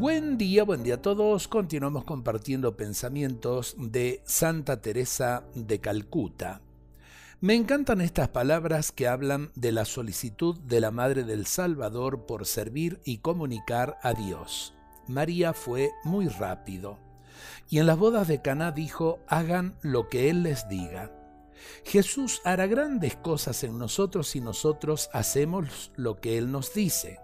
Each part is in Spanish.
Buen día, buen día a todos. Continuamos compartiendo pensamientos de Santa Teresa de Calcuta. Me encantan estas palabras que hablan de la solicitud de la Madre del Salvador por servir y comunicar a Dios. María fue muy rápido. Y en las bodas de Caná dijo, hagan lo que Él les diga. Jesús hará grandes cosas en nosotros si nosotros hacemos lo que Él nos dice.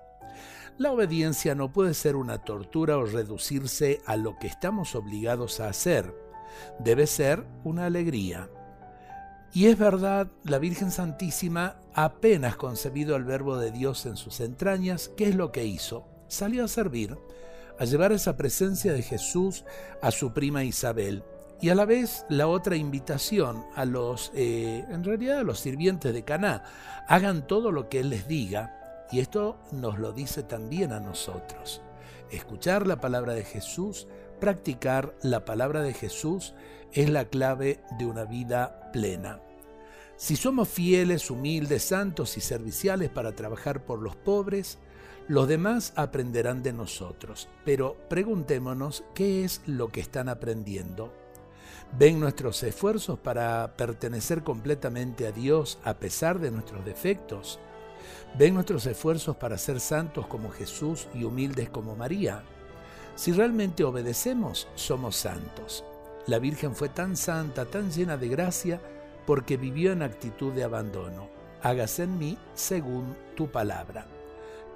La obediencia no puede ser una tortura o reducirse a lo que estamos obligados a hacer. Debe ser una alegría. Y es verdad, la Virgen Santísima, apenas concebido el Verbo de Dios en sus entrañas, ¿qué es lo que hizo? Salió a servir, a llevar esa presencia de Jesús a su prima Isabel. Y a la vez la otra invitación a los, eh, en realidad a los sirvientes de Caná, hagan todo lo que Él les diga, y esto nos lo dice también a nosotros. Escuchar la palabra de Jesús, practicar la palabra de Jesús es la clave de una vida plena. Si somos fieles, humildes, santos y serviciales para trabajar por los pobres, los demás aprenderán de nosotros. Pero preguntémonos qué es lo que están aprendiendo. ¿Ven nuestros esfuerzos para pertenecer completamente a Dios a pesar de nuestros defectos? Ven nuestros esfuerzos para ser santos como Jesús y humildes como María. Si realmente obedecemos, somos santos. La Virgen fue tan santa, tan llena de gracia, porque vivió en actitud de abandono. Hágase en mí según tu palabra.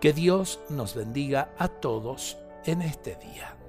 Que Dios nos bendiga a todos en este día.